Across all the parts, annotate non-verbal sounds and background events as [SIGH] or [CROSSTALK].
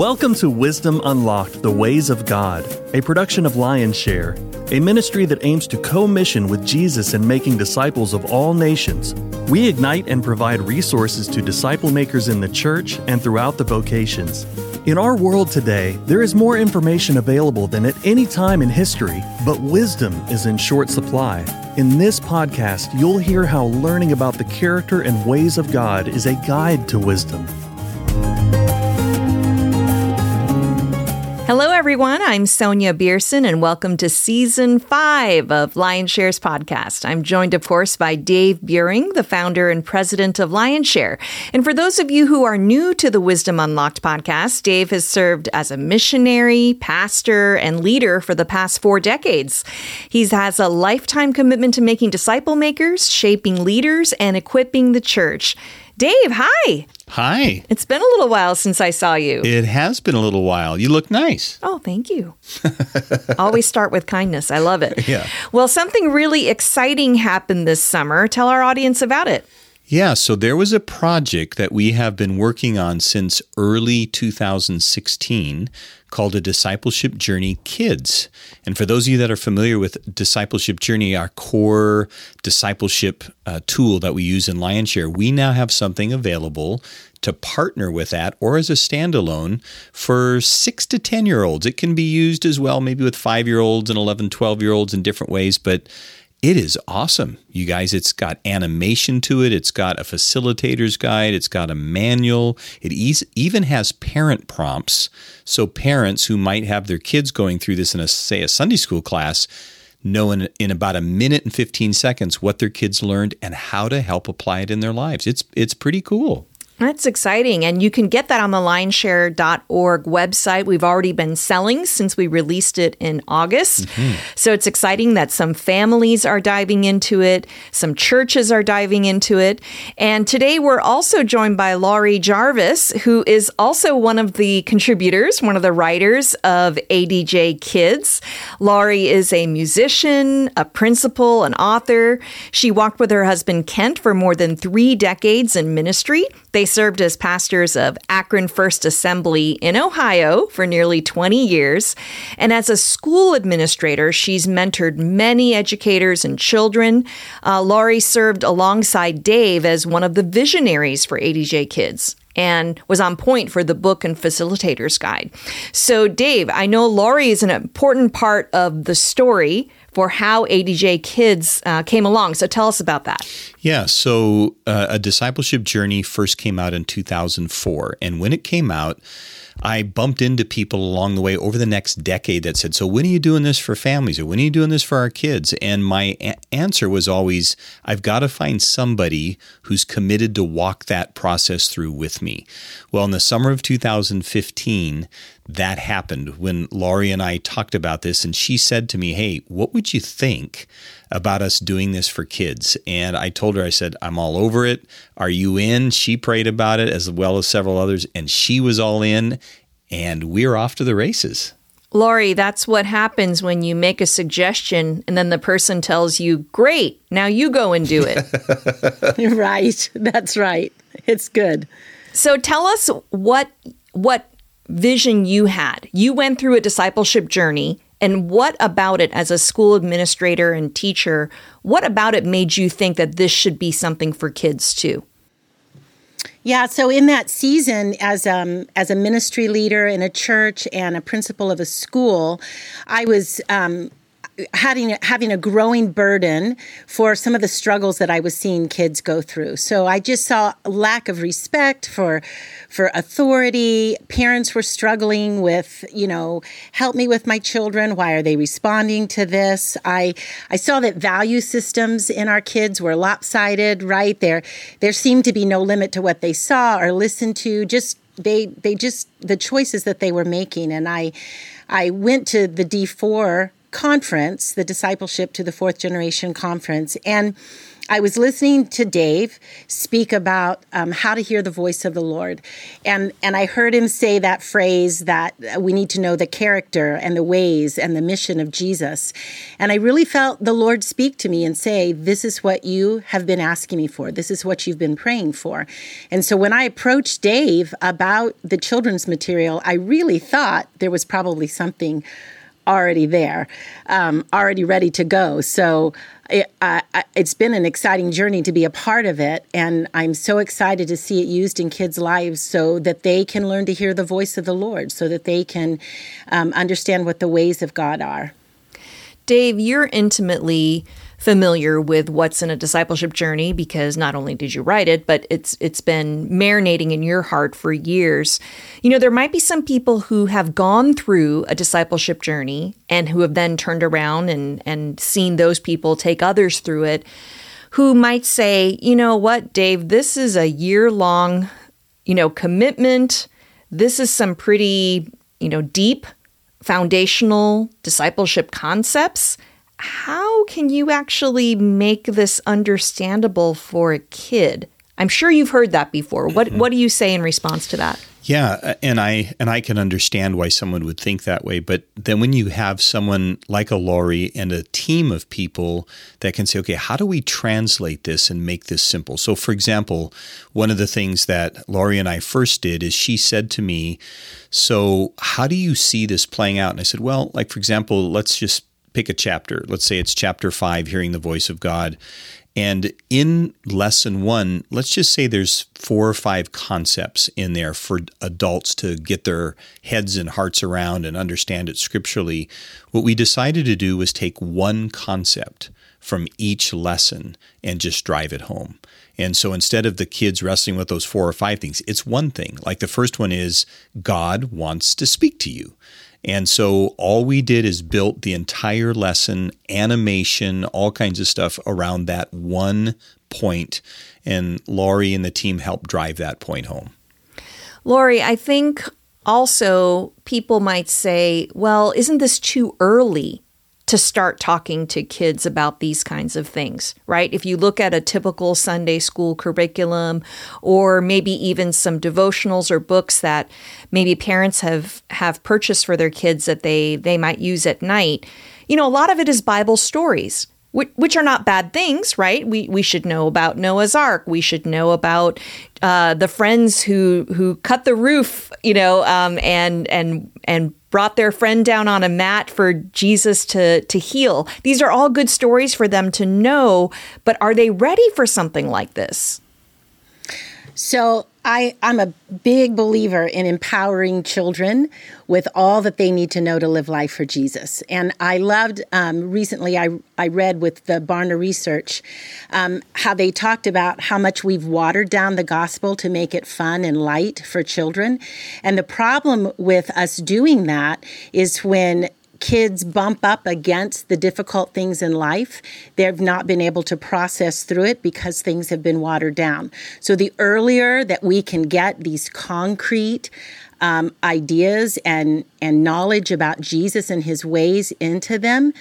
Welcome to Wisdom Unlocked The Ways of God, a production of Lionshare, a ministry that aims to co mission with Jesus in making disciples of all nations. We ignite and provide resources to disciple makers in the church and throughout the vocations. In our world today, there is more information available than at any time in history, but wisdom is in short supply. In this podcast, you'll hear how learning about the character and ways of God is a guide to wisdom. Hello, everyone. I'm Sonia Beerson, and welcome to season five of Lionshare podcast. I'm joined, of course, by Dave Buehring, the founder and president of Lionshare. And for those of you who are new to the Wisdom Unlocked podcast, Dave has served as a missionary, pastor, and leader for the past four decades. He has a lifetime commitment to making disciple makers, shaping leaders, and equipping the church. Dave, hi. Hi. It's been a little while since I saw you. It has been a little while. You look nice. Oh, thank you. [LAUGHS] Always start with kindness. I love it. Yeah. Well, something really exciting happened this summer. Tell our audience about it. Yeah, so there was a project that we have been working on since early 2016 called a Discipleship Journey Kids. And for those of you that are familiar with Discipleship Journey, our core discipleship uh, tool that we use in Lionshare, we now have something available to partner with that or as a standalone for six to 10 year olds. It can be used as well, maybe with five year olds and 11, 12 year olds in different ways, but it is awesome, you guys. It's got animation to it. It's got a facilitator's guide. It's got a manual. It even has parent prompts. So parents who might have their kids going through this in a say a Sunday school class know in, in about a minute and 15 seconds what their kids learned and how to help apply it in their lives. It's it's pretty cool. That's exciting. And you can get that on the lionshare.org website. We've already been selling since we released it in August. Mm-hmm. So it's exciting that some families are diving into it, some churches are diving into it. And today we're also joined by Laurie Jarvis, who is also one of the contributors, one of the writers of ADJ Kids. Laurie is a musician, a principal, an author. She walked with her husband Kent for more than three decades in ministry. They served as pastors of Akron First Assembly in Ohio for nearly 20 years. And as a school administrator, she's mentored many educators and children. Uh, Laurie served alongside Dave as one of the visionaries for ADJ Kids and was on point for the book and facilitator's guide. So, Dave, I know Laurie is an important part of the story for how ADJ Kids uh, came along. So tell us about that. Yeah, so uh, a discipleship journey first came out in 2004. And when it came out, I bumped into people along the way over the next decade that said, So, when are you doing this for families? Or when are you doing this for our kids? And my a- answer was always, I've got to find somebody who's committed to walk that process through with me. Well, in the summer of 2015, that happened when Laurie and I talked about this, and she said to me, Hey, what would you think about us doing this for kids? And I told her, I said, I'm all over it. Are you in? She prayed about it as well as several others, and she was all in, and we're off to the races. Laurie, that's what happens when you make a suggestion and then the person tells you, Great, now you go and do it. [LAUGHS] [LAUGHS] right. That's right. It's good. So tell us what what vision you had. You went through a discipleship journey, and what about it as a school administrator and teacher? What about it made you think that this should be something for kids too? Yeah, so in that season, as um, as a ministry leader in a church and a principal of a school, I was um, having having a growing burden for some of the struggles that I was seeing kids go through. So I just saw lack of respect for for authority. Parents were struggling with, you know, help me with my children. Why are they responding to this? I I saw that value systems in our kids were lopsided, right? There there seemed to be no limit to what they saw or listened to. Just they they just the choices that they were making and I I went to the D4 conference, the Discipleship to the Fourth Generation Conference, and I was listening to Dave speak about um, how to hear the voice of the Lord, and and I heard him say that phrase that we need to know the character and the ways and the mission of Jesus, and I really felt the Lord speak to me and say, "This is what you have been asking me for. This is what you've been praying for," and so when I approached Dave about the children's material, I really thought there was probably something already there, um, already ready to go. So it, uh, it's been an exciting journey to be a part of it, and I'm so excited to see it used in kids' lives so that they can learn to hear the voice of the Lord, so that they can um, understand what the ways of God are. Dave, you're intimately familiar with what's in a discipleship journey because not only did you write it, but it's it's been marinating in your heart for years. You know, there might be some people who have gone through a discipleship journey and who have then turned around and and seen those people take others through it who might say, "You know what, Dave, this is a year-long, you know, commitment. This is some pretty, you know, deep foundational discipleship concepts." How can you actually make this understandable for a kid? I'm sure you've heard that before. What mm-hmm. what do you say in response to that? Yeah, and I and I can understand why someone would think that way, but then when you have someone like a Laurie and a team of people that can say, okay, how do we translate this and make this simple? So for example, one of the things that Laurie and I first did is she said to me, "So, how do you see this playing out?" And I said, "Well, like for example, let's just pick a chapter. Let's say it's chapter five, hearing the voice of God. And in lesson one, let's just say there's four or five concepts in there for adults to get their heads and hearts around and understand it scripturally. What we decided to do was take one concept from each lesson and just drive it home. And so instead of the kids wrestling with those four or five things, it's one thing. Like the first one is God wants to speak to you. And so all we did is built the entire lesson, animation, all kinds of stuff around that one point. And Laurie and the team helped drive that point home. Laurie, I think also people might say, well, isn't this too early to start talking to kids about these kinds of things, right? If you look at a typical Sunday school curriculum or maybe even some devotionals or books that maybe parents have have purchased for their kids that they they might use at night, you know, a lot of it is Bible stories, which are not bad things, right? We we should know about Noah's Ark. We should know about uh, the friends who who cut the roof, you know, um, and and and brought their friend down on a mat for Jesus to to heal. These are all good stories for them to know, but are they ready for something like this? So I, I'm a big believer in empowering children with all that they need to know to live life for Jesus. And I loved um, recently, I, I read with the Barna Research um, how they talked about how much we've watered down the gospel to make it fun and light for children. And the problem with us doing that is when kids bump up against the difficult things in life, they've not been able to process through it because things have been watered down. So the earlier that we can get these concrete um, ideas and and knowledge about Jesus and His ways into them,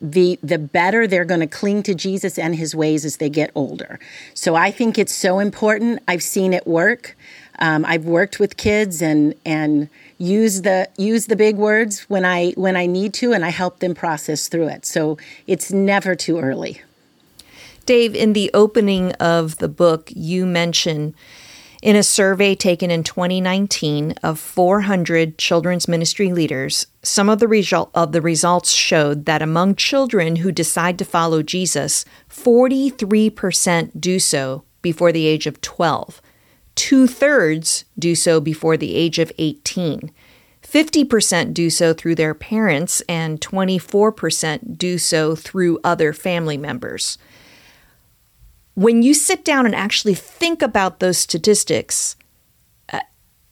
the the better they're going to cling to Jesus and His ways as they get older. So I think it's so important. I've seen it work. Um, I've worked with kids and and use the use the big words when I when I need to, and I help them process through it. So it's never too early. Dave, in the opening of the book, you mention in a survey taken in 2019 of 400 children's ministry leaders, some of the result of the results showed that among children who decide to follow Jesus, 43% do so before the age of 12. Two thirds do so before the age of 18. 50% do so through their parents, and 24% do so through other family members. When you sit down and actually think about those statistics, uh,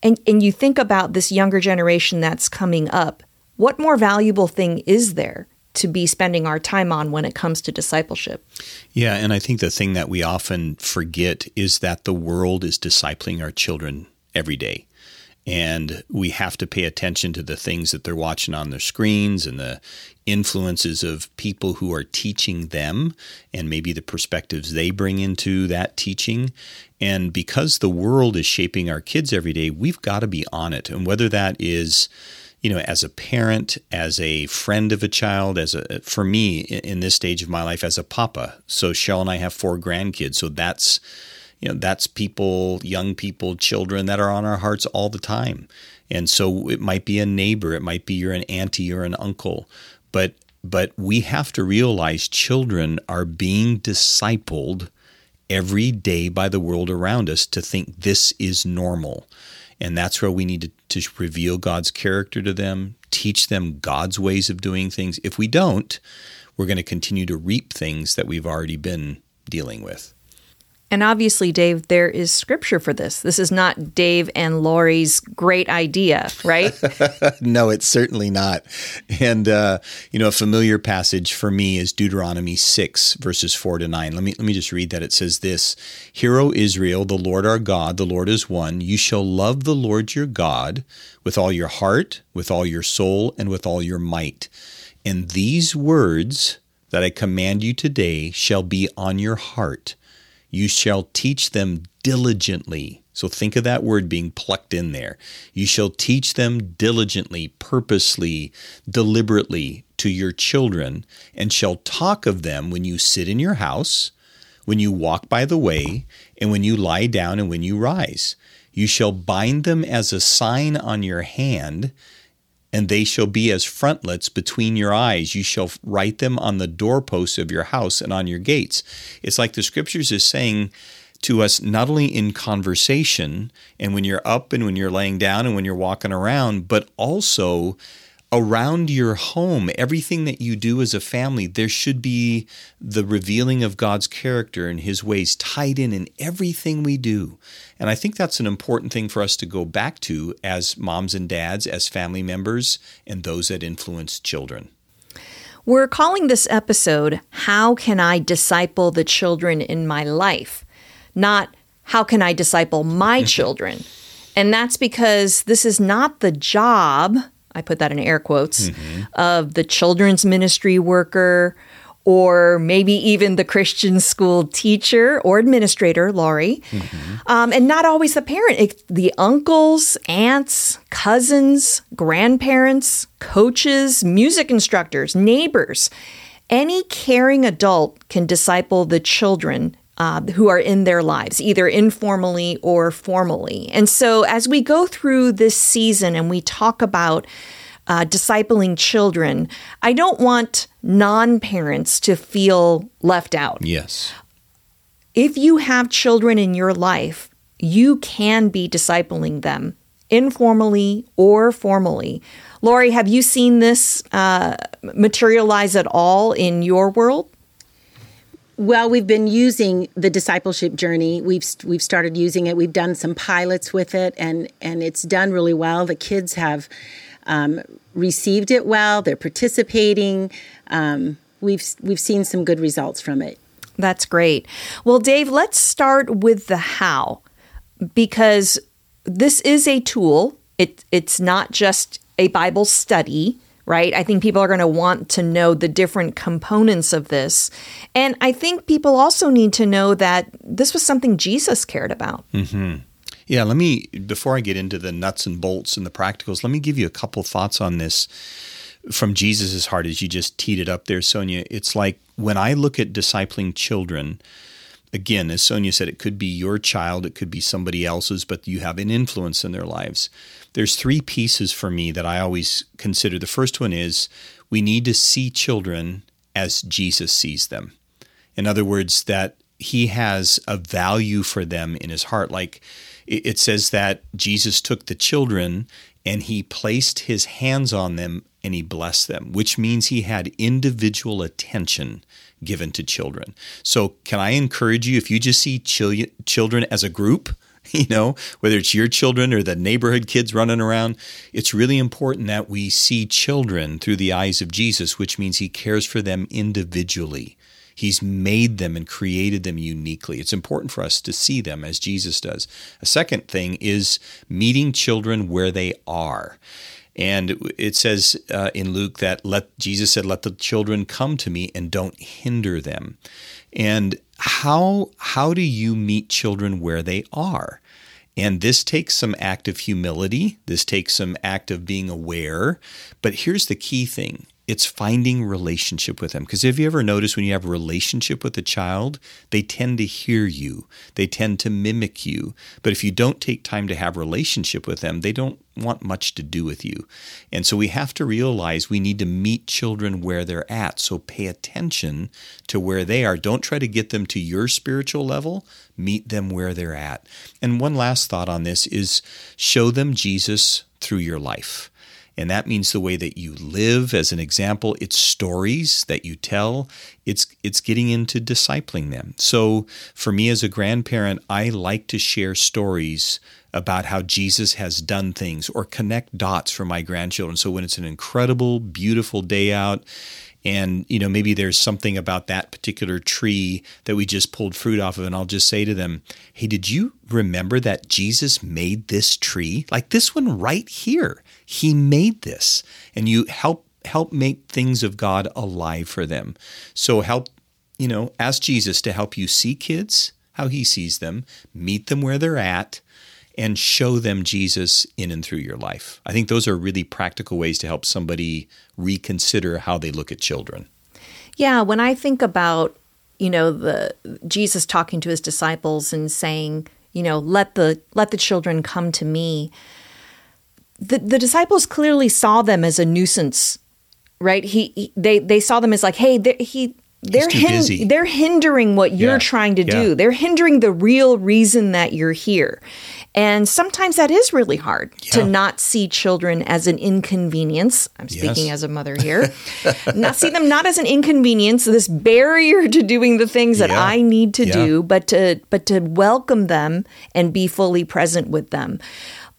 and, and you think about this younger generation that's coming up, what more valuable thing is there to be spending our time on when it comes to discipleship. Yeah, and I think the thing that we often forget is that the world is discipling our children every day. And we have to pay attention to the things that they're watching on their screens and the influences of people who are teaching them and maybe the perspectives they bring into that teaching. And because the world is shaping our kids every day, we've got to be on it. And whether that is, you know, as a parent, as a friend of a child, as a for me in this stage of my life as a papa. So Cheryl and I have four grandkids, so that's you know that's people, young people, children that are on our hearts all the time. And so it might be a neighbor, it might be you're an auntie or an uncle, but but we have to realize children are being discipled every day by the world around us to think this is normal. And that's where we need to, to reveal God's character to them, teach them God's ways of doing things. If we don't, we're going to continue to reap things that we've already been dealing with. And obviously, Dave, there is scripture for this. This is not Dave and Laurie's great idea, right? [LAUGHS] no, it's certainly not. And uh, you know, a familiar passage for me is Deuteronomy six verses four to nine. Let me let me just read that. It says this: "Hear, O Israel, the Lord our God, the Lord is one. You shall love the Lord your God with all your heart, with all your soul, and with all your might. And these words." That I command you today shall be on your heart. You shall teach them diligently. So think of that word being plucked in there. You shall teach them diligently, purposely, deliberately to your children, and shall talk of them when you sit in your house, when you walk by the way, and when you lie down and when you rise. You shall bind them as a sign on your hand and they shall be as frontlets between your eyes. You shall write them on the doorposts of your house and on your gates. It's like the scriptures is saying to us, not only in conversation and when you're up and when you're laying down and when you're walking around, but also around your home, everything that you do as a family, there should be the revealing of God's character and His ways tied in in everything we do. And I think that's an important thing for us to go back to as moms and dads, as family members, and those that influence children. We're calling this episode, How Can I Disciple the Children in My Life? Not, How Can I Disciple My [LAUGHS] Children? And that's because this is not the job I put that in air quotes, mm-hmm. of the children's ministry worker or maybe even the Christian school teacher or administrator, Laurie, mm-hmm. um, and not always the parent. It, the uncles, aunts, cousins, grandparents, coaches, music instructors, neighbors. Any caring adult can disciple the children uh, who are in their lives, either informally or formally. And so, as we go through this season and we talk about uh, discipling children, I don't want non parents to feel left out. Yes. If you have children in your life, you can be discipling them informally or formally. Laurie, have you seen this uh, materialize at all in your world? Well, we've been using the discipleship journey. We've we've started using it. We've done some pilots with it, and and it's done really well. The kids have um, received it well. They're participating. Um, we've we've seen some good results from it. That's great. Well, Dave, let's start with the how, because this is a tool. It it's not just a Bible study right? I think people are going to want to know the different components of this. And I think people also need to know that this was something Jesus cared about. Mm-hmm. Yeah, let me, before I get into the nuts and bolts and the practicals, let me give you a couple thoughts on this from Jesus' heart as you just teed it up there, Sonia. It's like when I look at discipling children, again, as Sonia said, it could be your child, it could be somebody else's, but you have an influence in their lives. There's three pieces for me that I always consider. The first one is we need to see children as Jesus sees them. In other words, that he has a value for them in his heart. Like it says that Jesus took the children and he placed his hands on them and he blessed them, which means he had individual attention given to children. So, can I encourage you if you just see children as a group, [LAUGHS] you know, whether it's your children or the neighborhood kids running around, it's really important that we see children through the eyes of Jesus, which means he cares for them individually. He's made them and created them uniquely. It's important for us to see them as Jesus does. A second thing is meeting children where they are. And it says uh, in Luke that let Jesus said, "Let the children come to me and don't hinder them." And how how do you meet children where they are? And this takes some act of humility. This takes some act of being aware. But here's the key thing it's finding relationship with them. Because have you ever noticed when you have relationship with a child, they tend to hear you, they tend to mimic you. But if you don't take time to have relationship with them, they don't want much to do with you. And so we have to realize we need to meet children where they're at. So pay attention to where they are. Don't try to get them to your spiritual level, meet them where they're at. And one last thought on this is show them Jesus through your life. And that means the way that you live as an example. It's stories that you tell. It's it's getting into discipling them. So for me as a grandparent, I like to share stories about how Jesus has done things or connect dots for my grandchildren. So when it's an incredible, beautiful day out and you know maybe there's something about that particular tree that we just pulled fruit off of and I'll just say to them, "Hey, did you remember that Jesus made this tree? Like this one right here. He made this." And you help help make things of God alive for them. So help, you know, ask Jesus to help you see kids how he sees them, meet them where they're at, and show them Jesus in and through your life. I think those are really practical ways to help somebody reconsider how they look at children. Yeah, when I think about, you know, the Jesus talking to his disciples and saying, you know, let the let the children come to me. The the disciples clearly saw them as a nuisance, right? He, he they they saw them as like, hey, he they're hin- they're hindering what you're yeah. trying to do. They're hindering the real reason that you're here. And sometimes that is really hard yeah. to not see children as an inconvenience. I'm speaking yes. as a mother [LAUGHS] here. not see them not as an inconvenience, this barrier to doing the things that yeah. I need to yeah. do, but to but to welcome them and be fully present with them.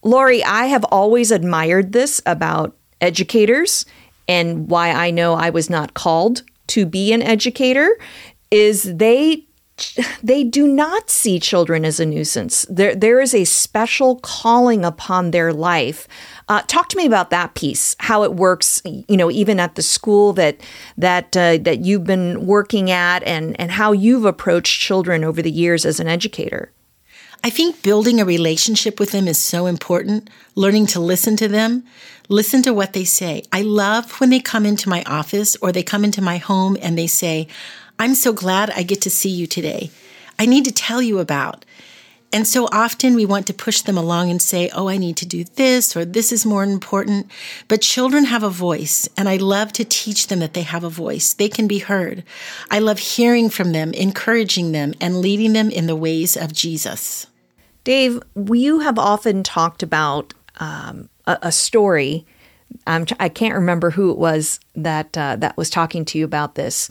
Laurie, I have always admired this about educators and why I know I was not called to be an educator is they [LAUGHS] they do not see children as a nuisance. There, there is a special calling upon their life. Uh, talk to me about that piece, how it works. You know, even at the school that that uh, that you've been working at, and and how you've approached children over the years as an educator. I think building a relationship with them is so important. Learning to listen to them, listen to what they say. I love when they come into my office or they come into my home and they say, I'm so glad I get to see you today. I need to tell you about. And so often we want to push them along and say, oh, I need to do this or this is more important. But children have a voice, and I love to teach them that they have a voice. They can be heard. I love hearing from them, encouraging them, and leading them in the ways of Jesus. Dave, you have often talked about um, a, a, story. I'm I can't remember who it was that uh, that was talking to you about this,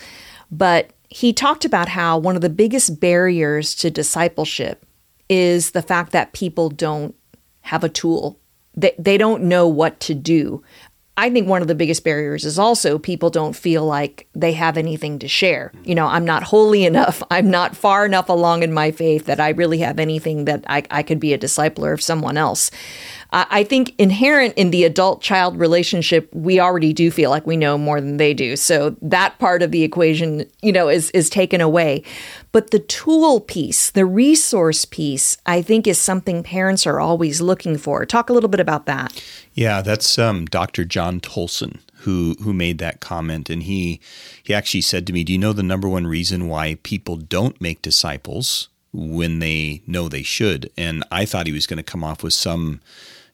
but he talked about how one of the biggest barriers to discipleship is the fact that people don't have a tool. They, they don't know what to do. I think one of the biggest barriers is also people don't feel like they have anything to share. You know, I'm not holy [LAUGHS] enough. I'm not far enough along in my faith that I really have anything that I, I could be a discipler of someone else. I think inherent in the adult child relationship, we already do feel like we know more than they do. So that part of the equation, you know, is, is taken away. But the tool piece, the resource piece, I think is something parents are always looking for. Talk a little bit about that. Yeah, that's um, Dr. John Tolson who who made that comment, and he he actually said to me, "Do you know the number one reason why people don't make disciples when they know they should?" And I thought he was going to come off with some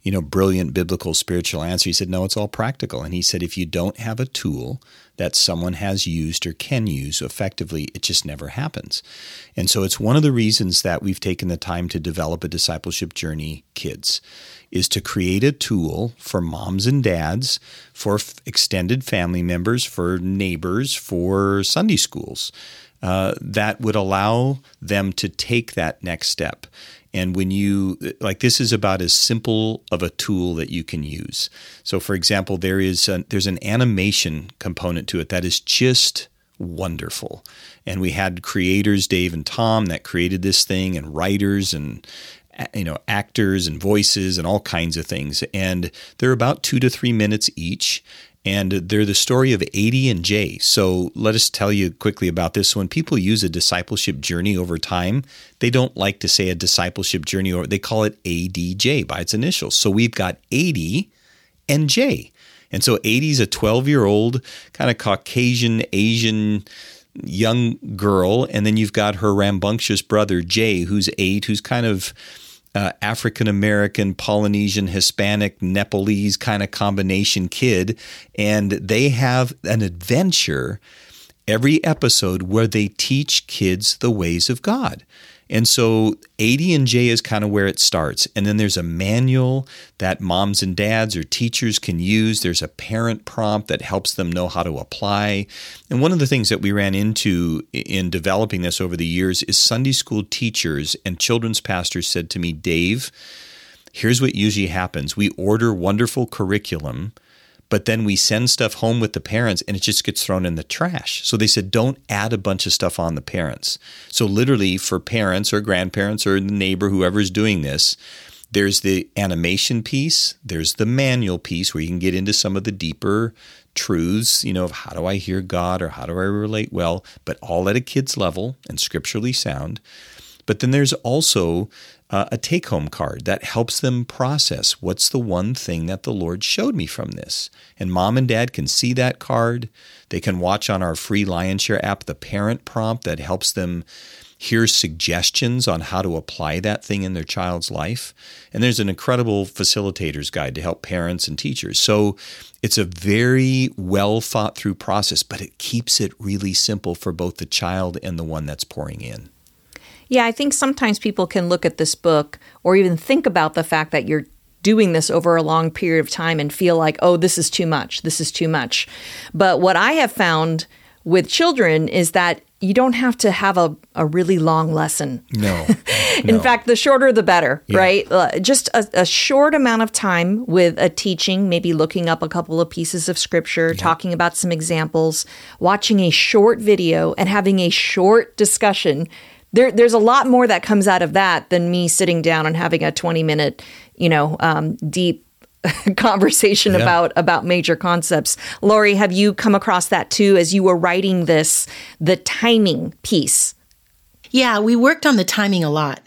you know, brilliant biblical spiritual answer. He said, no, it's all practical. And he said, if you don't have a tool that someone has used or can use effectively, it just never happens. And so it's one of the reasons that we've taken the time to develop a discipleship journey kids is to create a tool for moms and dads, for f- extended family members, for neighbors, for Sunday schools. Uh, that would allow them to take that next step. And when you, like, this is about as simple of a tool that you can use. So, for example, there is there's an animation component to it that is just wonderful. And we had creators, Dave and Tom, that created this thing, and writers and you know actors and voices and all kinds of things. And they're about two to three minutes each. And they're the story of AD and Jay. So let us tell you quickly about this. When people use a discipleship journey over time, they don't like to say a discipleship journey, or they call it ADJ by its initials. So we've got AD and Jay. And so AD is a 12 year old kind of Caucasian, Asian young girl. And then you've got her rambunctious brother, Jay, who's eight, who's kind of uh, African American, Polynesian, Hispanic, Nepalese kind of combination kid. And they have an adventure every episode where they teach kids the ways of God. And so AD and Jay is kind of where it starts. And then there's a manual that moms and dads or teachers can use. There's a parent prompt that helps them know how to apply. And one of the things that we ran into in developing this over the years is Sunday school teachers and children's pastors said to me, Dave, here's what usually happens. We order wonderful curriculum but then we send stuff home with the parents and it just gets thrown in the trash. So they said, don't add a bunch of stuff on the parents. So, literally, for parents or grandparents or the neighbor, whoever's doing this, there's the animation piece, there's the manual piece where you can get into some of the deeper truths, you know, of how do I hear God or how do I relate well, but all at a kid's level and scripturally sound. But then there's also uh, a take home card that helps them process what's the one thing that the Lord showed me from this. And mom and dad can see that card. They can watch on our free Lionshare app the parent prompt that helps them hear suggestions on how to apply that thing in their child's life. And there's an incredible facilitator's guide to help parents and teachers. So it's a very well thought through process, but it keeps it really simple for both the child and the one that's pouring in. Yeah, I think sometimes people can look at this book or even think about the fact that you're doing this over a long period of time and feel like, oh, this is too much. This is too much. But what I have found with children is that you don't have to have a, a really long lesson. No. [LAUGHS] In no. fact, the shorter the better, yeah. right? Uh, just a, a, short amount of time with a teaching, maybe looking up a couple of pieces of scripture, yeah. talking about some examples, watching a short video, and having a short discussion there, there's a lot more that comes out of that than me sitting down and having a 20 minute, you know, um, deep [LAUGHS] conversation yeah. about about major concepts. Laurie, have you come across that too as you were writing this, the timing piece? Yeah, we worked on the timing a lot.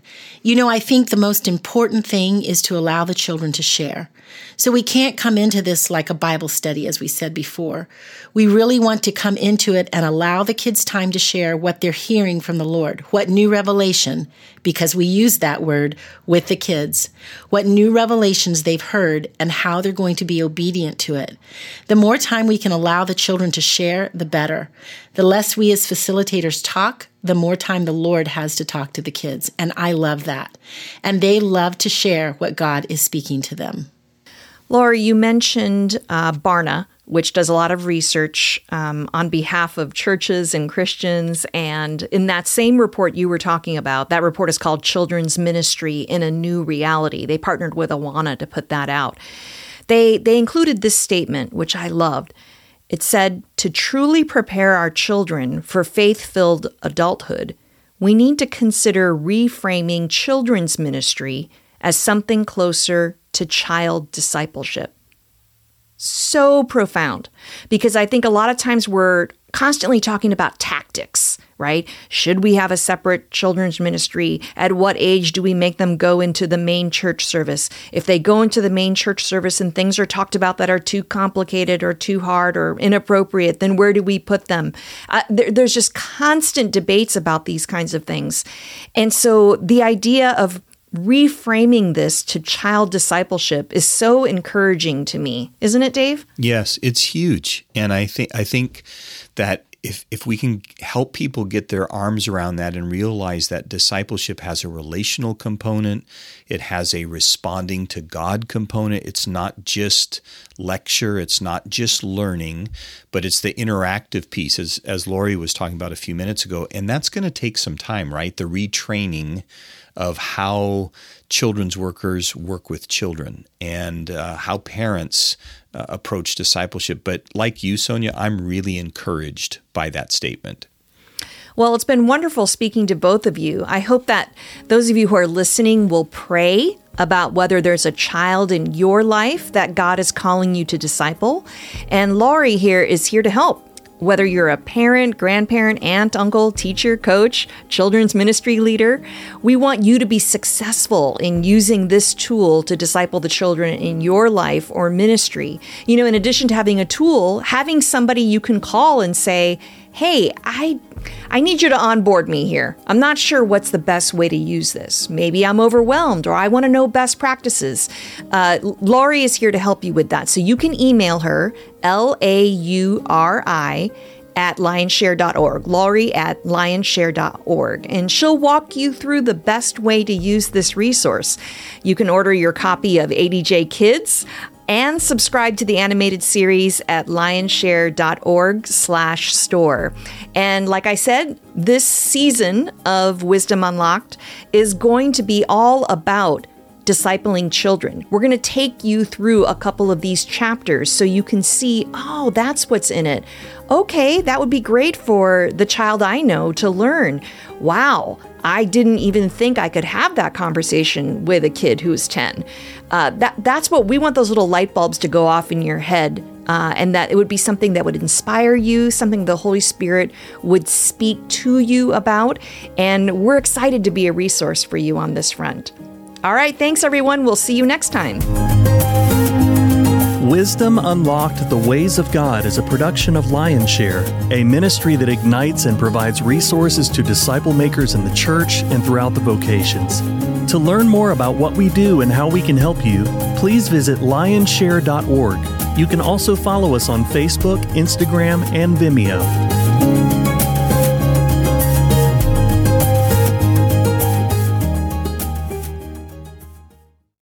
You know, I think the most important thing is to allow the children to share. So we can't come into this like a Bible study, as we said before. We really want to come into it and allow the kids time to share what they're hearing from the Lord, what new revelation, because we use that word with the kids, what new revelations they've heard and how they're going to be obedient to it. The more time we can allow the children to share, the better. The less we as facilitators talk, the more time the Lord has to talk to the kids. And I love that. And they love to share what God is speaking to them. Laura, you mentioned uh, Barna, which does a lot of research um, on behalf of churches and Christians. And in that same report you were talking about, that report is called Children's Ministry in a New Reality. They partnered with Awana to put that out. They, they included this statement, which I loved. It said, To truly prepare our children for faith filled adulthood, we need to consider reframing children's ministry as something closer to child discipleship. So profound because I think a lot of times we're constantly talking about tactics, right? Should we have a separate children's ministry? At what age do we make them go into the main church service? If they go into the main church service and things are talked about that are too complicated or too hard or inappropriate, then where do we put them? Uh, there, there's just constant debates about these kinds of things. And so the idea of reframing this to child discipleship is so encouraging to me. Isn't it dave? Yes it's huge. And i think i think that if if we can help people get their arms around that and realize that discipleship has a relational component it has a responding to god component it's not just lecture it's not just learning but it's the interactive piece as as lori was talking about a few minutes ago and that's going to take some time right? The retraining of how children's workers work with children and uh, how parents uh, approach discipleship. But like you, Sonia, I'm really encouraged by that statement. Well, it's been wonderful speaking to both of you. I hope that those of you who are listening will pray about whether there's a child in your life that God is calling you to disciple. And Laurie here is here to help. Whether you're a parent, grandparent, aunt, uncle, teacher, coach, children's ministry leader, we want you to be successful in using this tool to disciple the children in your life or ministry. You know, in addition to having a tool, having somebody you can call and say, hey, I I need you to onboard me here. I'm not sure what's the best way to use this. Maybe I'm overwhelmed or I want to know best practices. Uh, Laurie is here to help you with that. So you can email her, L A U R I, at lionshare.org, Laurie at lionshare.org, and she'll walk you through the best way to use this resource. You can order your copy of ADJ Kids and subscribe to the animated series at lionshare.org slash store. And like I said, this season of Wisdom Unlocked is going to be all about discipling children. We're going to take you through a couple of these chapters so you can see, oh, that's what's in it. Okay, that would be great for the child I know to learn. Wow, I didn't even think I could have that conversation with a kid who's 10. Uh, that, that's what we want those little light bulbs to go off in your head. Uh, and that it would be something that would inspire you, something the Holy Spirit would speak to you about. And we're excited to be a resource for you on this front. All right, thanks everyone. We'll see you next time. Wisdom Unlocked The Ways of God is a production of Lionshare, a ministry that ignites and provides resources to disciple makers in the church and throughout the vocations. To learn more about what we do and how we can help you, please visit lionshare.org. You can also follow us on Facebook, Instagram, and Vimeo.